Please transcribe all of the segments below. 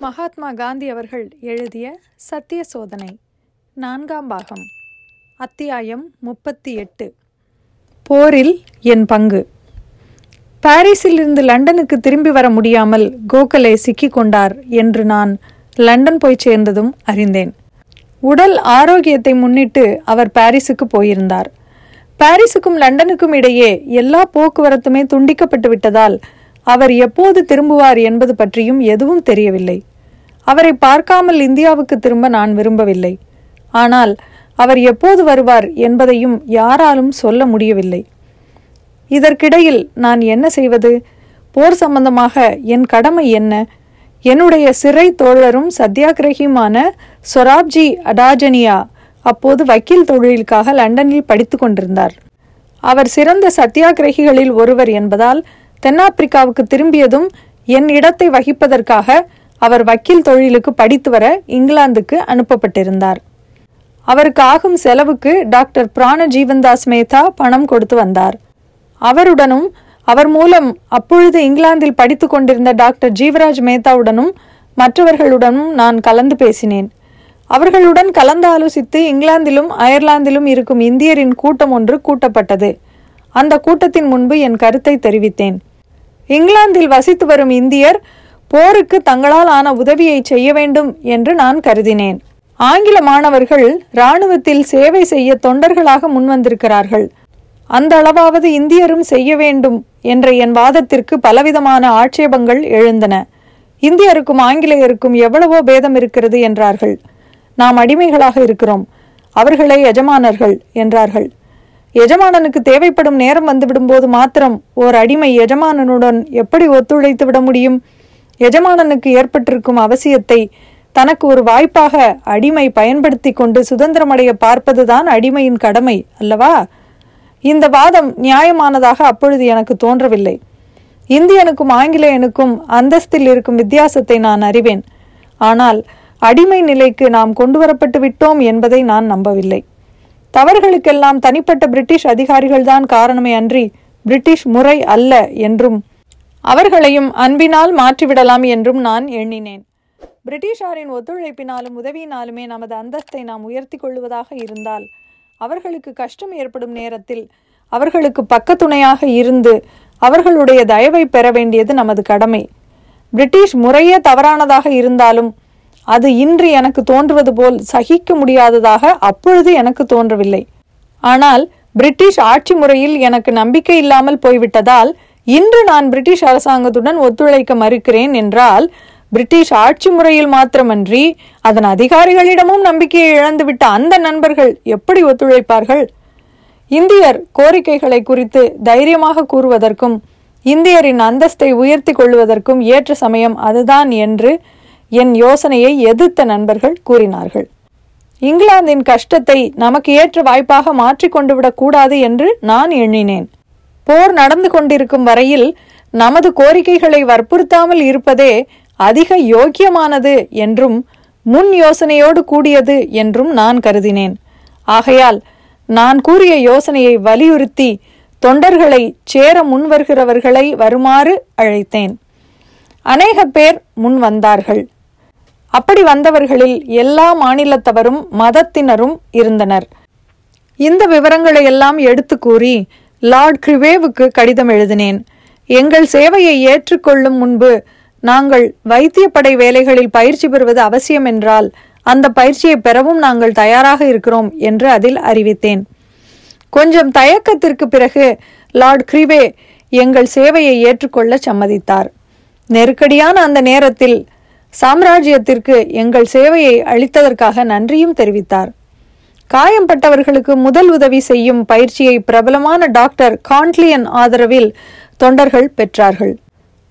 மகாத்மா காந்தி அவர்கள் எழுதிய சத்திய சோதனை நான்காம் பாகம் அத்தியாயம் முப்பத்தி எட்டு. போரில் என் பங்கு. பாரிஸில் இருந்து லண்டனுக்கு திரும்பி வர முடியாமல் கோகலே சிக்கிக்கொண்டார் என்று நான் லண்டன் போய் சேர்ந்ததும் அறிந்தேன். உடல் ஆரோக்கியத்தை முன்னிட்டு அவர் பாரிஸுக்கு போயிருந்தார். பாரிஸுக்கும் லண்டனுக்கும் இடையே எல்லா போக்குவரத்துமே துண்டிக்கப்பட்டு விட்டதால் அவர் எப்போது திரும்புவார் என்பது பற்றியும் எதுவும் தெரியவில்லை. அவரை பார்க்காமல் இந்தியாவுக்கு திரும்ப நான் விரும்பவில்லை. ஆனால் அவர் எப்போது வருவார் என்பதையும் யாராலும் சொல்ல முடியவில்லை. இதற்கிடையில் நான் என்ன செய்வது? போர் சம்பந்தமாக என் கடமை என்ன? என்னுடைய சிறை தோழரும் சத்தியாகிரகியுமான சொராப்ஜி அடாஜனியா அப்போது வக்கீல் தொழிலுக்காக லண்டனில் படித்து கொண்டிருந்தார். அவர் சிறந்த சத்தியாகிரகிகளில் ஒருவர் என்பதால் தென்னாப்பிரிக்காவுக்கு திரும்பியதும் என் இடத்தை வகிப்பதற்காக அவர் வக்கீல் தொழிலுக்கு படித்து வர இங்கிலாந்துக்கு அனுப்பப்பட்டிருந்தார். அவருக்கு ஆகும் செலவுக்கு டாக்டர் பிராண ஜீவன்தாஸ் மேத்தா பணம் கொடுத்து வந்தார். அவருடனும் அவர் மூலம் அப்பொழுது இங்கிலாந்தில் படித்து கொண்டிருந்த டாக்டர் ஜீவராஜ் மேத்தாவுடனும் மற்றவர்களுடனும் நான் கலந்து பேசினேன். அவர்களுடன் கலந்து ஆலோசித்து இங்கிலாந்திலும் அயர்லாந்திலும் இருக்கும் இந்தியரின் கூட்டம் ஒன்று கூட்டப்பட்டது. அந்த கூட்டத்தின் முன்பு என் கருத்தை தெரிவித்தேன். இங்கிலாந்தில் வசித்து வரும் இந்தியர் போருக்கு தங்களால் ஆன உதவியை செய்ய வேண்டும் என்று நான் கருதினேன். ஆங்கில மாணவர்கள் இராணுவத்தில் சேவை செய்ய தொண்டர்களாக முன்வந்திருக்கிறார்கள். அந்த அளவாவது இந்தியரும் செய்ய வேண்டும் என்ற என் வாதத்திற்கு பலவிதமான ஆட்சேபங்கள் எழுந்தன. இந்தியருக்கும் ஆங்கிலேயருக்கும் எவ்வளவோ பேதம் இருக்கிறது என்றார்கள். நாம் அடிமைகளாக இருக்கிறோம். அவர்களே எஜமானர்கள் என்றார்கள். எஜமானனுக்கு தேவைப்படும் நேரம் வந்துவிடும் போது மாத்திரம் ஓர் அடிமை எஜமானனுடன் எப்படி ஒத்துழைத்து விட முடியும்? எஜமானனுக்கு ஏற்பட்டிருக்கும் அவசியத்தை தனக்கு ஒரு வாய்ப்பாக அடிமை பயன்படுத்தி கொண்டு சுதந்திரமடைய பார்ப்பதுதான் அடிமையின் கடமை அல்லவா? இந்த வாதம் நியாயமானதாக அப்பொழுது எனக்கு தோன்றவில்லை. இந்தியனுக்கும் ஆங்கிலேயனுக்கும் அந்தஸ்தில் இருக்கும் வித்தியாசத்தை நான் அறிவேன். ஆனால் அடிமை நிலைக்கு நாம் கொண்டு வரப்பட்டு விட்டோம் என்பதை நான் நம்பவில்லை. தவறுகளுக்கெல்லாம் தனிப்பட்ட பிரிட்டிஷ் அதிகாரிகள்தான் காரணமே அன்றி பிரிட்டிஷ் முறை அல்ல என்றும் அவர்களையும் அன்பினால் மாற்றிவிடலாம் என்றும் நான் எண்ணினேன். பிரிட்டிஷாரின் ஒத்துழைப்பினாலும் உதவியினாலுமே நமது அந்தஸ்தை நாம் உயர்த்தி கொள்வதாக இருந்தால் அவர்களுக்கு கஷ்டம் ஏற்படும் நேரத்தில் அவர்களுக்கு பக்கத்துணையாக இருந்து அவர்களுடைய தயவை பெற வேண்டியது நமது கடமை. பிரிட்டிஷ் முறையே தவறானதாக இருந்தாலும் அது இன்று எனக்கு தோன்றுவது போல் சகிக்க முடியாததாக அப்பொழுது எனக்கு தோன்றவில்லை. ஆனால் பிரிட்டிஷ் ஆட்சி முறையில் எனக்கு நம்பிக்கை இல்லாமல் போய்விட்டதால் இன்று நான் பிரிட்டிஷ் அரசாங்கத்துடன் ஒத்துழைக்க மறுக்கிறேன் என்றால் பிரிட்டிஷ் ஆட்சி முறையில் மாத்திரமன்றி அதன் அதிகாரிகளிடமும் நம்பிக்கையை இழந்துவிட்ட அந்த நண்பர்கள் எப்படி ஒத்துழைப்பார்கள்? இந்தியர் கோரிக்கைகளை குறித்து தைரியமாக கூறுவதற்கும் இந்தியரின் அந்தஸ்தை உயர்த்தி கொள்வதற்கும் ஏற்ற சமயம் அதுதான் என்று என் யோசனையை எதிர்த்த நண்பர்கள் கூறினார்கள். இங்கிலாந்தின் கஷ்டத்தை நமக்கு ஏற்ற வாய்ப்பாக மாற்றிக்கொண்டு விடக்கூடாது என்று நான் எண்ணினேன். போர் நடந்து கொண்டிருக்கும் வரையில் நமது கோரிக்கைகளை வற்புறுத்தாமல் இருப்பதே அதிக யோக்கியமானது என்றும் முன் யோசனையோடு கூடியது என்றும் நான் கருதினேன். ஆகையால் நான் கூறிய யோசனையை வலியுறுத்தி தொண்டர்களை சேர முன்வருகிறவர்களை வருமாறு அழைத்தேன். அநேக பேர் முன் வந்தார்கள். அப்படி வந்தவர்களில் எல்லா மாநிலத்தவரும் மதத்தினரும் இருந்தனர். இந்த விவரங்களை எல்லாம் எடுத்து கூறி லார்ட் கிரிவேவுக்கு கடிதம் எழுதினேன். எங்கள் சேவையை ஏற்றுக்கொள்ளும் முன்பு நாங்கள் வைத்தியப்படை வேலைகளில் பயிற்சி பெறுவது அவசியம் என்றால் அந்த பயிற்சியை பெறவும் நாங்கள் தயாராக இருக்கிறோம் என்று அதில் அறிவித்தேன். கொஞ்சம் தயக்கத்திற்கு பிறகு லார்ட் கிரிவே எங்கள் சேவையை ஏற்றுக்கொள்ள சம்மதித்தார். நெருக்கடியான அந்த நேரத்தில் சாம்ராஜ்யத்திற்கு எங்கள் சேவையை அளித்ததற்காக நன்றியும் தெரிவித்தார். காயம்பட்டவர்களுக்கு முதல் உதவி செய்யும் பயிற்சியை பிரபலமான டாக்டர் கான்ட்லியன் ஆதரவில் தொண்டர்கள் பெற்றார்கள்.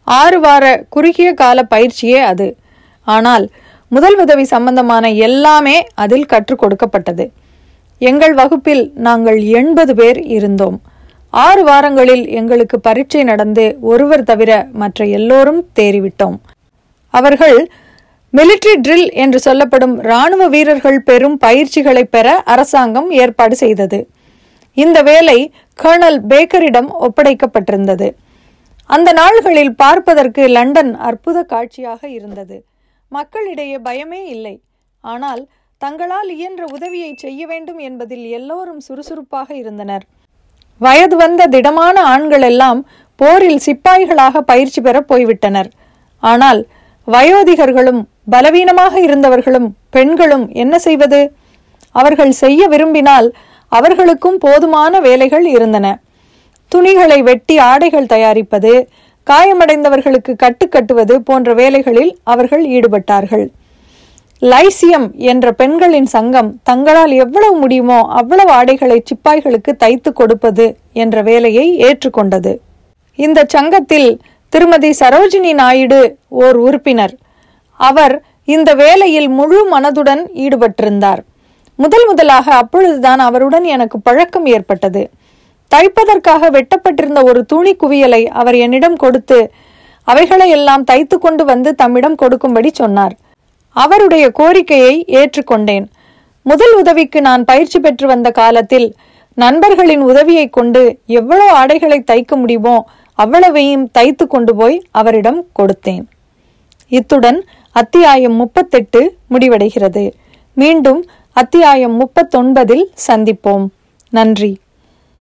ஆறு வார குறுகிய கால பயிற்சியே அது. ஆனால் முதல் உதவி சம்பந்தமான எல்லாமே அதில் கற்றுக் கொடுக்கப்பட்டது. எங்கள் வகுப்பில் நாங்கள் எண்பது பேர் இருந்தோம். ஆறு வாரங்களில் எங்களுக்கு பரீட்சை நடந்து ஒருவர் தவிர மற்ற எல்லோரும் தேறிவிட்டோம். அவர்கள் மிலிட்ரி ட்ரில் என்று சொல்லப்படும் இராணுவ வீரர்கள் பெறும் பயிற்சிகளை பெற அரசாங்கம் ஏற்பாடு செய்தது. இந்த வேலை கர்னல் பேக்கரிடம் ஒப்படைக்கப்பட்டிருந்தது. அந்த நாள்களில் பார்ப்பதற்கு லண்டன் அற்புத காட்சியாக இருந்தது. மக்களிடையே பயமே இல்லை. ஆனால் தங்களால் இயன்ற உதவியை செய்ய வேண்டும் என்பதில் எல்லோரும் சுறுசுறுப்பாக இருந்தனர். வயது வந்த திடமான ஆண்கள் எல்லாம் போரில் சிப்பாய்களாக பயிற்சி பெற போய்விட்டனர். ஆனால் வயோதிகர்களும் பலவீனமாக இருந்தவர்களும் பெண்களும் என்ன செய்வது? அவர்கள் செய்ய விரும்பினால் அவர்களுக்கும் போதுமான வேலைகள் இருந்தன. துணிகளை வெட்டி ஆடைகள் தயாரிப்பது காயமடைந்தவர்களுக்கு கட்டுக்கட்டுவது போன்ற வேலைகளில் அவர்கள் ஈடுபட்டார்கள். லைசியம் என்ற பெண்களின் சங்கம் தங்களால் எவ்வளவு முடியுமோ அவ்வளவு ஆடைகளை சிப்பாய்களுக்கு தைத்து கொடுப்பது என்ற வேலையை ஏற்றுக்கொண்டது. இந்த சங்கத்தில் திருமதி சரோஜினி நாயுடு ஓர் உறுப்பினர். அவர் இந்த வேலையில் முழு மனதுடன் ஈடுபட்டிருந்தார். முதல் முதலாக அப்பொழுதுதான் அவருடன் எனக்கு பழக்கம் ஏற்பட்டது. தைப்பதற்காக வெட்டப்பட்டிருந்த ஒரு துணி குவியலை அவர் என்னிடம் கொடுத்து அவைகளை எல்லாம் தைத்து கொண்டு வந்து தம்மிடம் கொடுக்கும்படி சொன்னார். அவருடைய கோரிக்கையை ஏற்றுக்கொண்டேன். முதல் உதவிக்கு நான் பயிற்சி பெற்று வந்த காலத்தில் நண்பர்களின் உதவியை கொண்டு எவ்வளோ ஆடைகளை தைக்க முடியுமோ அவ்வளவையும் தைத்து கொண்டு போய் அவரிடம் கொடுத்தேன். இத்துடன் அத்தியாயம் முப்பத்தெட்டு முடிவடைகிறது. மீண்டும் அத்தியாயம் முப்பத்தொன்பதில் சந்திப்போம். நன்றி.